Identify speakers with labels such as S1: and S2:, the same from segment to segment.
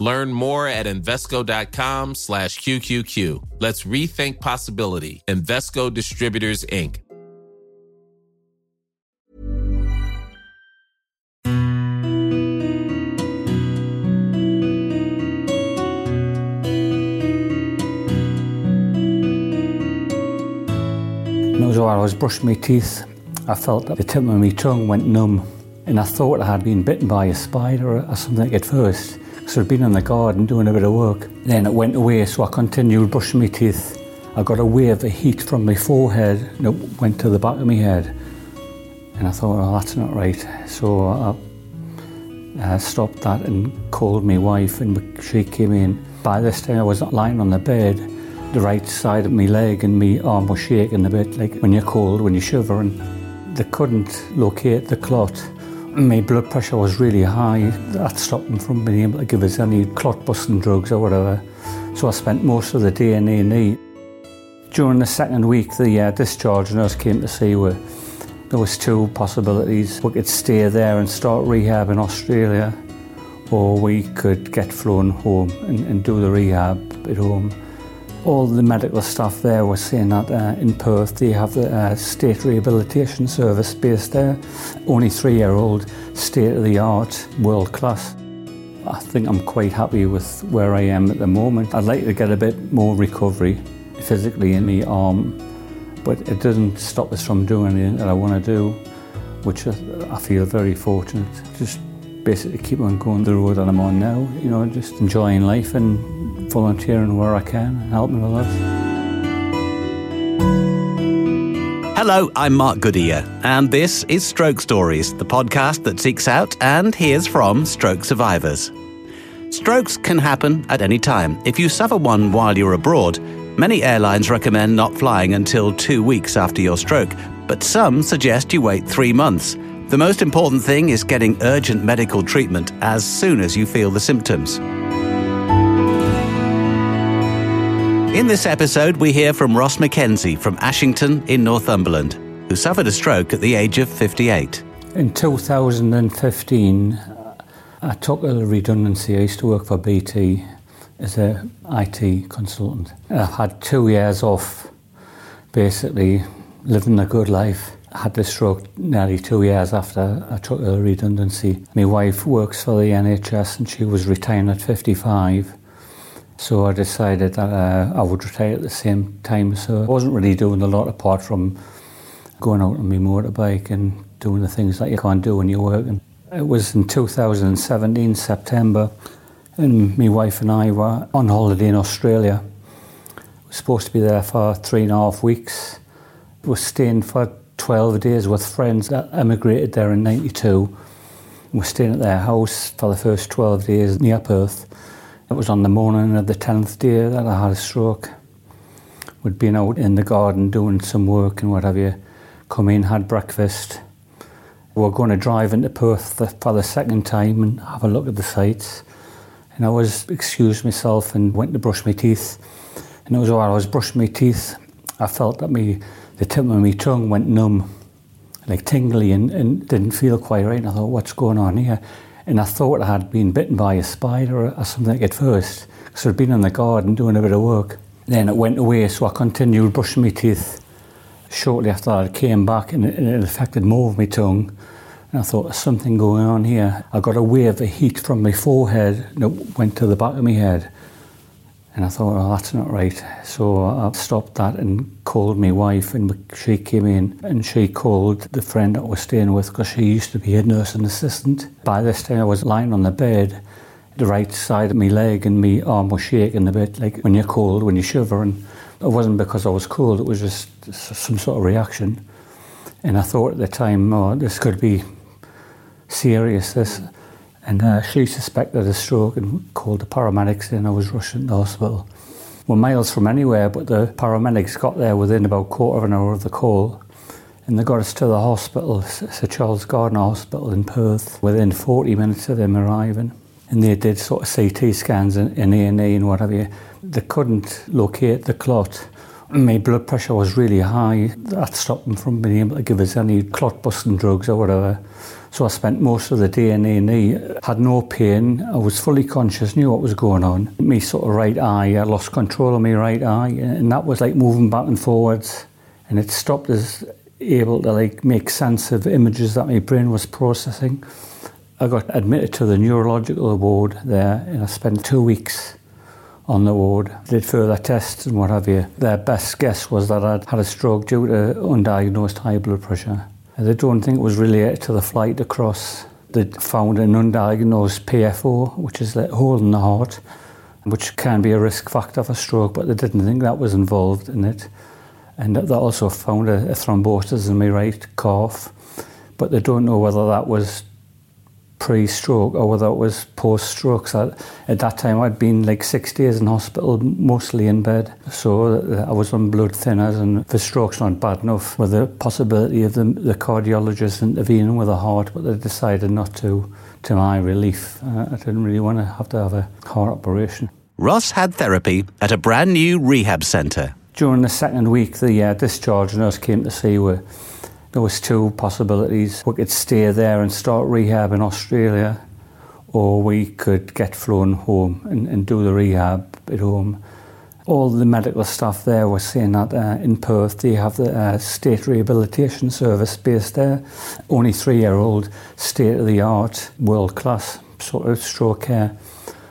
S1: Learn more at Invesco.com slash QQQ. Let's rethink possibility. Invesco Distributors, Inc.
S2: While I was brushing my teeth, I felt that the tip of my tongue went numb. And I thought I had been bitten by a spider or something at first. I'd been in the garden doing a bit of work. Then it went away, so I continued brushing my teeth. I got a wave of heat from my forehead and it went to the back of my head. And I thought, oh, that's not right. So I uh, stopped that and called my wife and she came in. By this time I was lying on the bed, the right side of my leg and my arm was shaking a bit, like when you're cold, when you shiver. And they couldn't locate the clot. my blood pressure was really high. That stopped them from being able to give us any clot busting drugs or whatever. So I spent most of the day in A&E. During the second week, the uh, discharge nurse came to see where there was two possibilities. We could stay there and start rehab in Australia, or we could get flown home and, and do the rehab at home. All the medical staff there were saying that uh, in Perth they have the uh, state rehabilitation service based there. Only three year old, state of the art, world class. I think I'm quite happy with where I am at the moment. I'd like to get a bit more recovery physically in my arm, but it doesn't stop us from doing anything that I want to do, which I feel very fortunate. Just basically keep on going the road that I'm on now, you know, just enjoying life and volunteering where I can and helping others.
S3: Hello, I'm Mark Goodyear, and this is Stroke Stories, the podcast that seeks out and hears from stroke survivors. Strokes can happen at any time. If you suffer one while you're abroad, many airlines recommend not flying until two weeks after your stroke, but some suggest you wait three months. The most important thing is getting urgent medical treatment as soon as you feel the symptoms. In this episode, we hear from Ross Mackenzie from Ashington in Northumberland, who suffered a stroke at the age of 58.
S2: In 2015, I took a redundancy. I used to work for BT as a IT consultant. I've had two years off, basically living a good life. I had the stroke nearly two years after I took a redundancy. My wife works for the NHS and she was retiring at 55. So I decided that uh, I would retire at the same time. So I wasn't really doing a lot apart from going out on my motorbike and doing the things that you can't do when you're working. It was in 2017, September, and my wife and I were on holiday in Australia. We were supposed to be there for three and a half weeks. We were staying for 12 days with friends that emigrated there in 92. We were staying at their house for the first 12 days near Perth. It was on the morning of the 10th day that I had a stroke. We'd been out in the garden doing some work and what have you. Come in, had breakfast. We were going to drive into Perth for the second time and have a look at the sights. And I was excused myself and went to brush my teeth. And it was while I was brushing my teeth, I felt that me, the tip of my tongue went numb, like tingly, and, and didn't feel quite right. And I thought, what's going on here? And I thought I had been bitten by a spider or something at first, because I'd been in the garden doing a bit of work. Then it went away, so I continued brushing my teeth. Shortly after that, it came back and it, it affected more of my tongue. And I thought, there's something going on here. I got a wave of heat from my forehead and it went to the back of my head. And I thought, oh, that's not right. So I stopped that and called my wife, and she came in and she called the friend that I was staying with because she used to be a nursing assistant. By this time, I was lying on the bed, the right side of my leg, and my arm was shaking a bit, like when you're cold, when you shiver. And it wasn't because I was cold, it was just some sort of reaction. And I thought at the time, oh, this could be serious, this. And uh, she suspected a stroke and called the paramedics in. I was rushed to the hospital. were miles from anywhere, but the paramedics got there within about a quarter of an hour of the call. And they got us to the hospital, Sir Charles Gairdner Hospital in Perth, within 40 minutes of them arriving. And they did sort of CT scans in, in A&E and whatever. They couldn't locate the clot. My blood pressure was really high. That stopped them from being able to give us any clot busting drugs or whatever. So I spent most of the day in A&E, had no pain, I was fully conscious, knew what was going on. Me sort of right eye, I lost control of my right eye and that was like moving back and forwards and it stopped us able to like make sense of images that my brain was processing. I got admitted to the neurological ward there and I spent two weeks on the ward, did further tests and what have you. Their best guess was that I'd had a stroke due to undiagnosed high blood pressure. They don't think it was related to the flight across. They found an undiagnosed PFO, which is a hole in the heart, which can be a risk factor for stroke, but they didn't think that was involved in it. And they also found a, a thrombosis in my right calf, but they don't know whether that was pre-stroke or whether it was post-stroke. So at that time, I'd been like six days in hospital, mostly in bed. So uh, I was on blood thinners, and the stroke's not bad enough with the possibility of the, the cardiologist intervening with the heart, but they decided not to. To my relief, uh, I didn't really want to have to have a heart operation.
S3: Ross had therapy at a brand new rehab centre.
S2: During the second week, the uh, discharge nurse came to see where there was two possibilities. We could stay there and start rehab in Australia, or we could get flown home and, and do the rehab at home. All the medical staff there were saying that uh, in Perth they have the uh, state rehabilitation service based there. Only three-year-old, state-of-the-art, world-class sort of stroke care.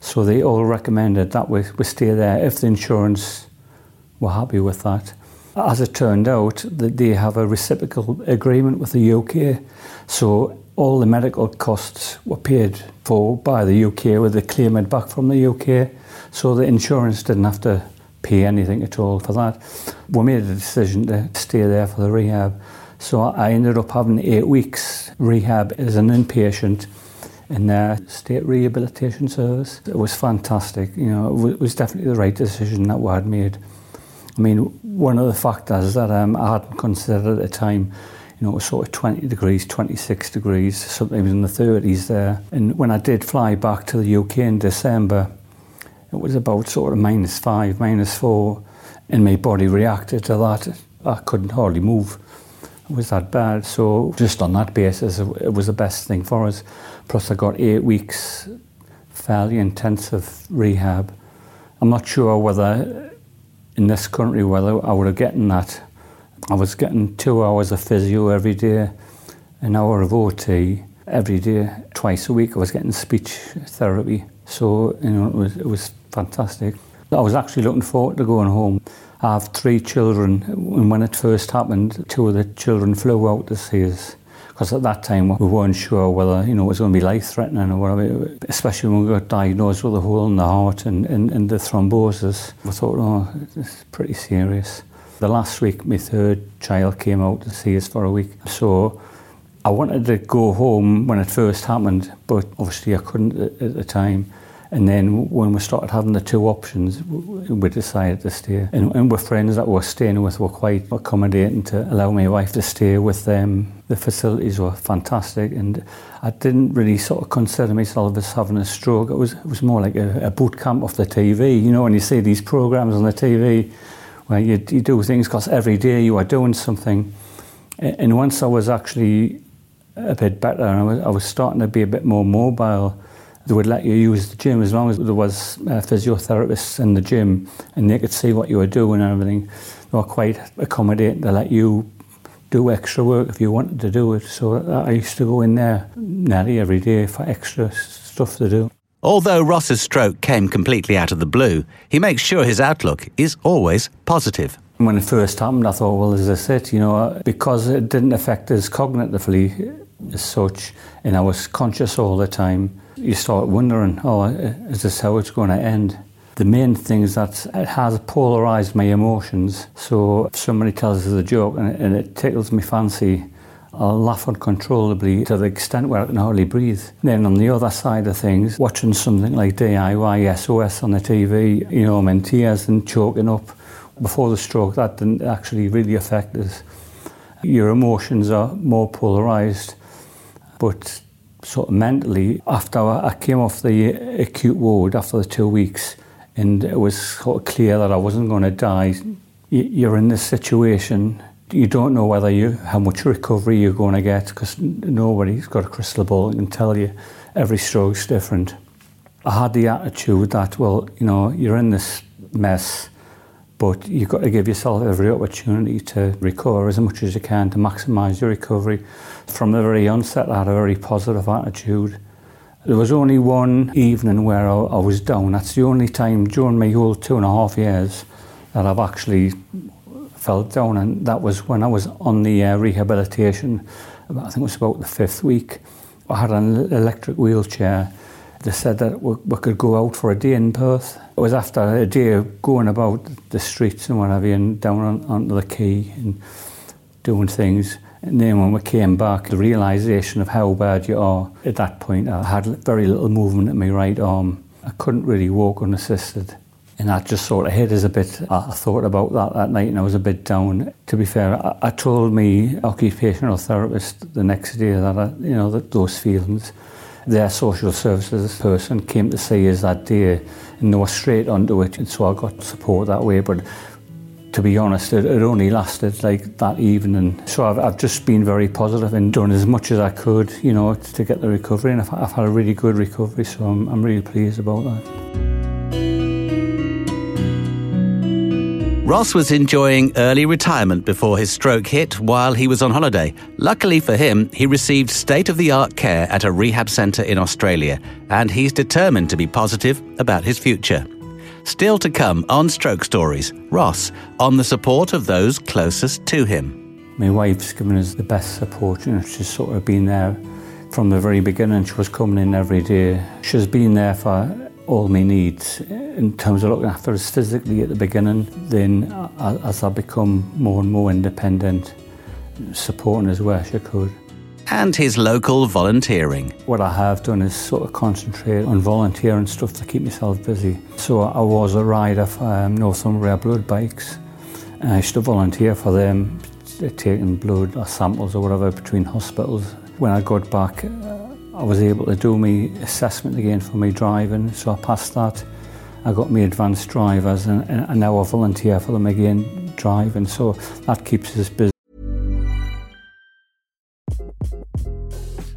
S2: So they all recommended that we, we stay there if the insurance were happy with that. As it turned out, that they have a reciprocal agreement with the UK, so all the medical costs were paid for by the UK with the claimant back from the UK, so the insurance didn't have to pay anything at all for that. We made a decision to stay there for the rehab, so I ended up having eight weeks rehab as an inpatient in their state rehabilitation service. It was fantastic, you know, it was definitely the right decision that we had made. I mean, one of the factors that um, I hadn't considered at the time, you know, it was sort of 20 degrees, 26 degrees, sometimes in the 30s there. And when I did fly back to the UK in December, it was about sort of minus five, minus four, and my body reacted to that. I couldn't hardly move. It was that bad. So just on that basis, it was the best thing for us. Plus I got eight weeks fairly intensive rehab. I'm not sure whether in this country whether I have gotten that. I was getting two hours of physio every day, an hour of OT every day, twice a week. I was getting speech therapy, so you know it was it was fantastic. I was actually looking forward to going home. I have three children, and when it first happened, two of the children flew out to see us because at that time we weren't sure whether you know it was going to be life threatening or whatever. Especially when we got diagnosed with a hole in the heart and, and, and the thrombosis, we thought, oh, it's pretty serious. The last week, my third child came out to see us for a week, so I wanted to go home when it first happened, but obviously I couldn't at the time. And then when we started having the two options, we decided to stay. And, and with friends that we were staying with were quite accommodating to allow my wife to stay with them. The facilities were fantastic and I didn't really sort of consider myself as having a stroke. It was, it was more like a, a boot camp off the TV. You know, when you see these programs on the TV where you, you do things because every day you are doing something. And once I was actually a bit better and I was, I was starting to be a bit more mobile, they would let you use the gym as long as there was uh, physiotherapists in the gym and they could see what you were doing and everything. They were quite accommodating to let you do extra work if you wanted to do it. So I used to go in there nearly every day for extra stuff to do.
S3: Although Ross's stroke came completely out of the blue, he makes sure his outlook is always positive.
S2: When it first happened, I thought, well, as I said, you know, because it didn't affect us cognitively as such, and I was conscious all the time, you start wondering, oh, is this how it's going to end? The main thing is that it has polarised my emotions. So if somebody tells us a joke and and it tickles me fancy, I'll laugh uncontrollably to the extent where I can hardly breathe. Then on the other side of things, watching something like DIY SOS on the TV, you know, I'm in tears and choking up. Before the stroke, that didn't actually really affect us. Your emotions are more polarised, but sort of mentally, after I came off the acute ward after the two weeks, and it was sort of clear that I wasn't going to die, you're in this situation you don't know whether you how much recovery you're going to get because nobody's got a crystal ball and can tell you every stroke's different. I had the attitude that well, you know, you're in this mess, but you've got to give yourself every opportunity to recover as much as you can to maximise your recovery. From the very onset, I had a very positive attitude. There was only one evening where I, I was down. That's the only time during my whole two and a half years that I've actually felt down, and that was when I was on the uh, rehabilitation. I think it was about the fifth week. I had an electric wheelchair. They said that we, we could go out for a day in Perth. It was after a day of going about the streets and whatever, and down on, onto the quay and doing things. And then when we came back, the realisation of how bad you are, at that point, I had very little movement in my right arm. I couldn't really walk unassisted. And that just sort of hit us a bit. I thought about that that night and I was a bit down. To be fair, I, I told my occupational therapist the next day that, I, you know, that those feelings, their social services person came to see us that day and they were straight onto it. And so I got support that way. But to be honest, it, it only lasted like that evening. So I've, I've just been very positive and done as much as I could, you know, to get the recovery. And I've, I've had a really good recovery, so I'm, I'm really pleased about that.
S3: Ross was enjoying early retirement before his stroke hit while he was on holiday. Luckily for him, he received state of the art care at a rehab centre in Australia, and he's determined to be positive about his future. Still to come on Stroke Stories, Ross on the support of those closest to him.
S2: My wife's given us the best support, know, she's sort of been there from the very beginning. She was coming in every day. She's been there for all my needs in terms of looking after us physically at the beginning. Then, as I become more and more independent, supporting as well as she could.
S3: And his local volunteering.
S2: What I have done is sort of concentrate on volunteering stuff to keep myself busy. So I was a rider for um, Northumbria Blood Bikes. And I used to volunteer for them, taking blood or samples or whatever between hospitals. When I got back, I was able to do my assessment again for my driving, so I passed that. I got my advanced drivers and, and now I volunteer for them again driving, so that keeps us busy.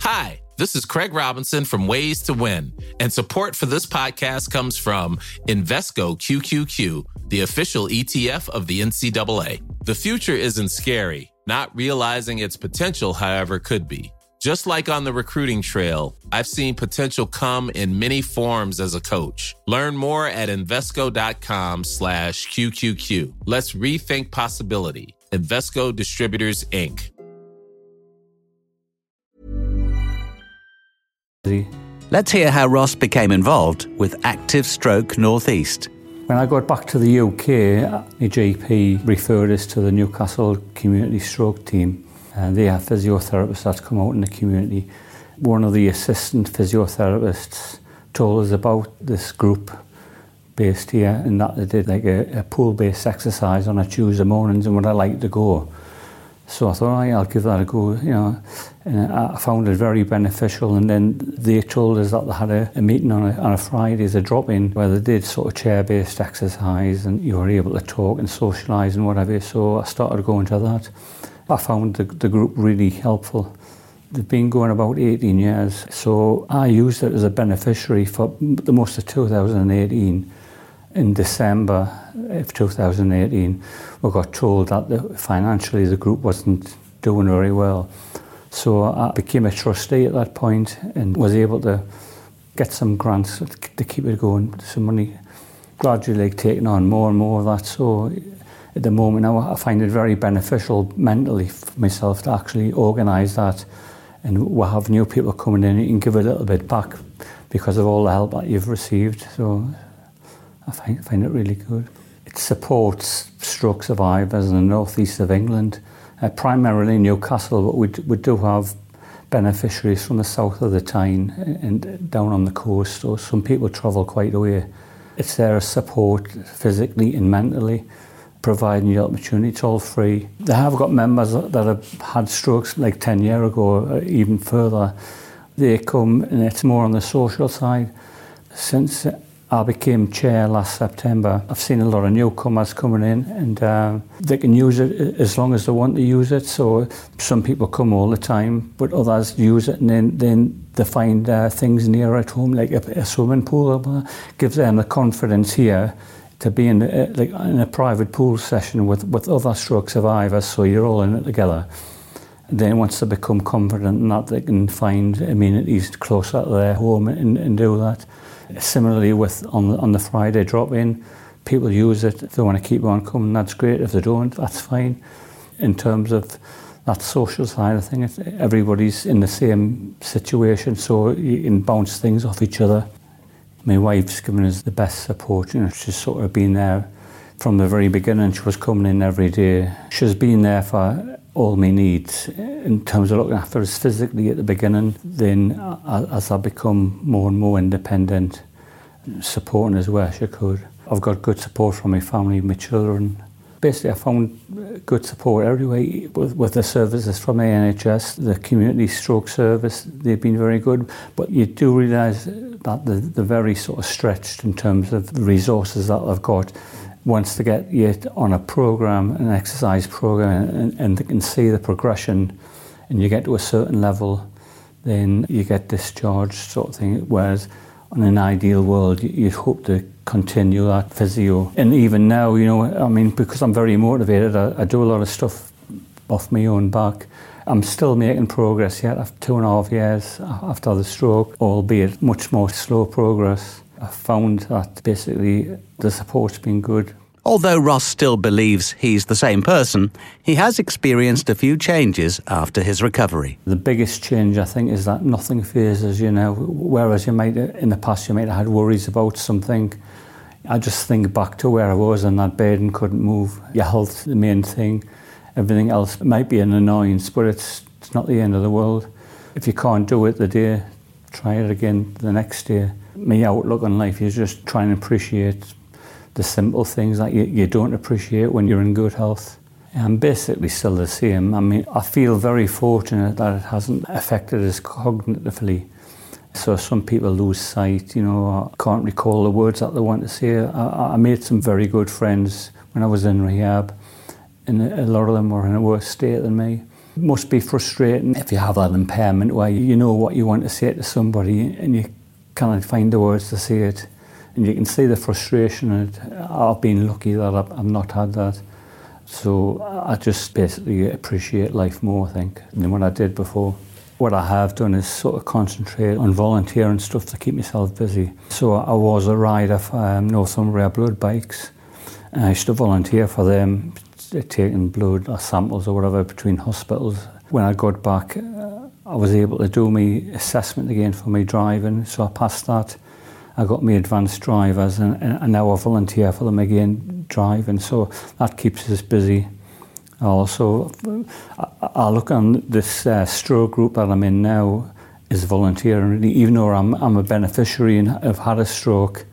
S1: Hi, this is Craig Robinson from Ways to Win, and support for this podcast comes from Invesco QQQ, the official ETF of the NCAA. The future isn't scary. Not realizing its potential, however, could be. Just like on the recruiting trail, I've seen potential come in many forms as a coach. Learn more at Invesco.com slash QQQ. Let's rethink possibility. Invesco Distributors, Inc.
S3: Let's hear how Ross became involved with Active Stroke Northeast.
S2: When I got back to the UK, the GP referred us to the Newcastle Community Stroke Team and they have physiotherapists that come out in the community. One of the assistant physiotherapists told us about this group based here and that they did like a, a pool-based exercise on a Tuesday mornings and would I like to go. So I thought, oh, I'll give that a go, you know. And I found it very beneficial. And then they told us that they had a, a meeting on a, on a Friday as a drop-in where they did sort of chair-based exercise and you were able to talk and socialise and whatever. So I started going to that. I found the, the group really helpful. They've been going about 18 years, so I used it as a beneficiary for the most of 2018. In December of 2018, we got told that the, financially the group wasn't doing very well. So I became a trustee at that point and was able to get some grants to keep it going, some money gradually taking on more and more of that. So at the moment now, I find it very beneficial mentally for myself to actually organise that. And we'll have new people coming in and give a little bit back because of all the help that you've received. So I find, find it really good. It supports stroke survivors in the northeast of England uh, primarily Newcastle, but we, we do have beneficiaries from the south of the Tyne and down on the coast, so some people travel quite a way. It's their support physically and mentally, providing the opportunity. It's all free. They have got members that have had strokes like 10 years ago, or even further. They come and it's more on the social side. Since I became chair last September. I've seen a lot of newcomers coming in and uh, they can use it as long as they want to use it. So some people come all the time, but others use it and then, then they find uh, things near at home, like a, a swimming pool. gives them the confidence here to be in, a, uh, like in a private pool session with, with other stroke survivors, so you're all in it together. And then once they become confident in that, they can find amenities closer to their home and, and do that. Similarly, with on on the Friday drop in, people use it. If they want to keep on coming, that's great. If they don't, that's fine. In terms of that social side of things, everybody's in the same situation, so you can bounce things off each other. My wife's given us the best support. You know, she's sort of been there from the very beginning. She was coming in every day. She's been there for all my needs in terms of looking after us physically at the beginning. Then, as I become more and more independent, supporting as well as she could. I've got good support from my family, my children. Basically, I found good support everywhere with, with the services from NHS, the community stroke service. They've been very good, but you do realise that they're, they're very sort of stretched in terms of the resources that they've got Once to get you on a program, an exercise program, and, and they can see the progression, and you get to a certain level, then you get discharged, sort of thing. Whereas in an ideal world, you'd hope to continue that physio. And even now, you know, I mean, because I'm very motivated, I, I do a lot of stuff off my own back. I'm still making progress yet after two and a half years after the stroke, albeit much more slow progress. I found that basically the support's been good.
S3: Although Ross still believes he's the same person, he has experienced a few changes after his recovery.
S2: The biggest change, I think, is that nothing fazes you now. Whereas you might, in the past, you might have had worries about something. I just think back to where I was in that bed and couldn't move. Your health's the main thing. Everything else might be an annoyance, but it's, it's not the end of the world. If you can't do it the day, try it again the next day my outlook on life is just trying to appreciate the simple things that you, you don't appreciate when you're in good health. I'm basically still the same. I mean, I feel very fortunate that it hasn't affected us cognitively. So some people lose sight, you know, can't recall the words that they want to say. I, I made some very good friends when I was in rehab, and a lot of them were in a worse state than me. It must be frustrating if you have that impairment where you know what you want to say to somebody and you can't find the words to say it. And you can see the frustration and I've been lucky that I've, not had that. So I just basically appreciate life more, I think, than what I did before. What I have done is sort of concentrate on volunteering stuff to keep myself busy. So I was a rider for um, Northumbria Blood Bikes. And I used to volunteer for them, taking blood or samples or whatever between hospitals. When I got back, I was able to do my assessment again for my driving, so I passed that. I got my advanced drivers and, and now I volunteer for them again driving, so that keeps us busy. Also, I, I look on this uh, stroke group that I'm in now is volunteering, even though I'm, I'm a beneficiary and have had a stroke.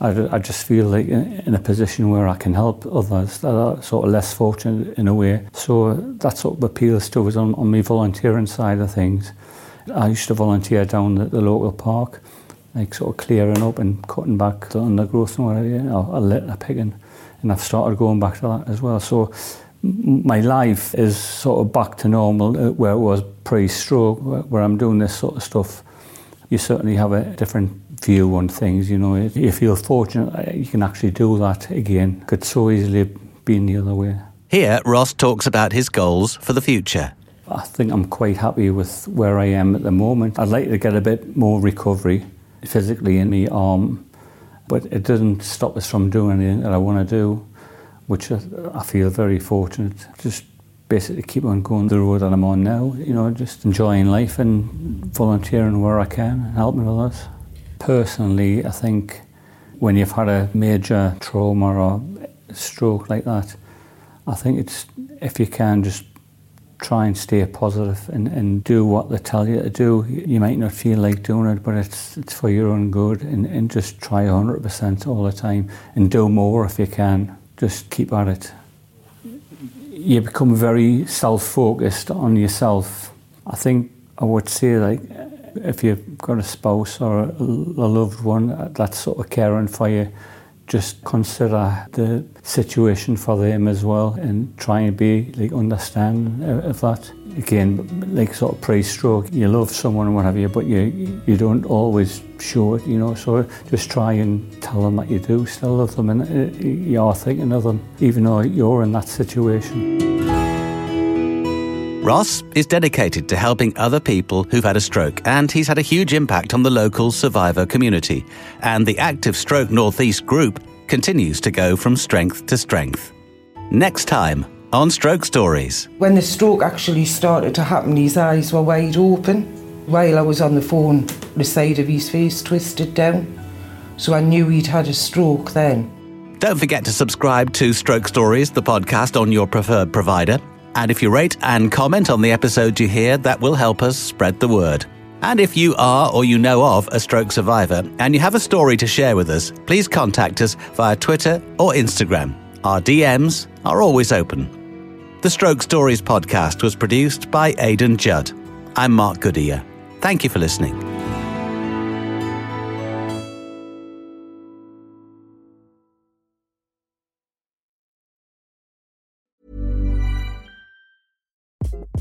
S2: I, I just feel like in a position where I can help others that are sort of less fortunate in a way. So that's what appeals to us on, on my volunteering side of things. I used to volunteer down at the local park, like sort of clearing up and cutting back the undergrowth and whatever, you know, a litter picking. And I've started going back to that as well. So my life is sort of back to normal uh, where it was pre-stroke, where I'm doing this sort of stuff. You certainly have a different view on things. You know, if you feel fortunate you can actually do that again. Could so easily be the other way.
S3: Here, Ross talks about his goals for the future.
S2: I think I'm quite happy with where I am at the moment. I'd like to get a bit more recovery physically in my arm, but it doesn't stop us from doing anything that I want to do, which I feel very fortunate. Just basically keep on going the road that I'm on now, you know, just enjoying life and volunteering where I can and helping others. Personally, I think when you've had a major trauma or stroke like that, I think it's if you can just try and stay positive and, and do what they tell you to do. You might not feel like doing it, but it's it's for your own good and, and just try 100% all the time and do more if you can. Just keep at it. You become very self-focused on yourself. I think I would say like if you've got a spouse or a, a loved one that's sort of caring for you, just consider the situation for them as well and try and be like understand of that. Again like sort of pre-stroke you love someone and what have you but you you don't always show it you know so just try and tell them that you do still love them and uh, you are thinking of them even though you're in that situation
S3: Ross is dedicated to helping other people who've had a stroke, and he's had a huge impact on the local survivor community. And the Active Stroke Northeast group continues to go from strength to strength. Next time on Stroke Stories.
S4: When the stroke actually started to happen, his eyes were wide open. While I was on the phone, the side of his face twisted down. So I knew he'd had a stroke then.
S3: Don't forget to subscribe to Stroke Stories, the podcast on your preferred provider. And if you rate and comment on the episode you hear, that will help us spread the word. And if you are or you know of a stroke survivor and you have a story to share with us, please contact us via Twitter or Instagram. Our DMs are always open. The Stroke Stories podcast was produced by Aidan Judd. I'm Mark Goodyear. Thank you for listening.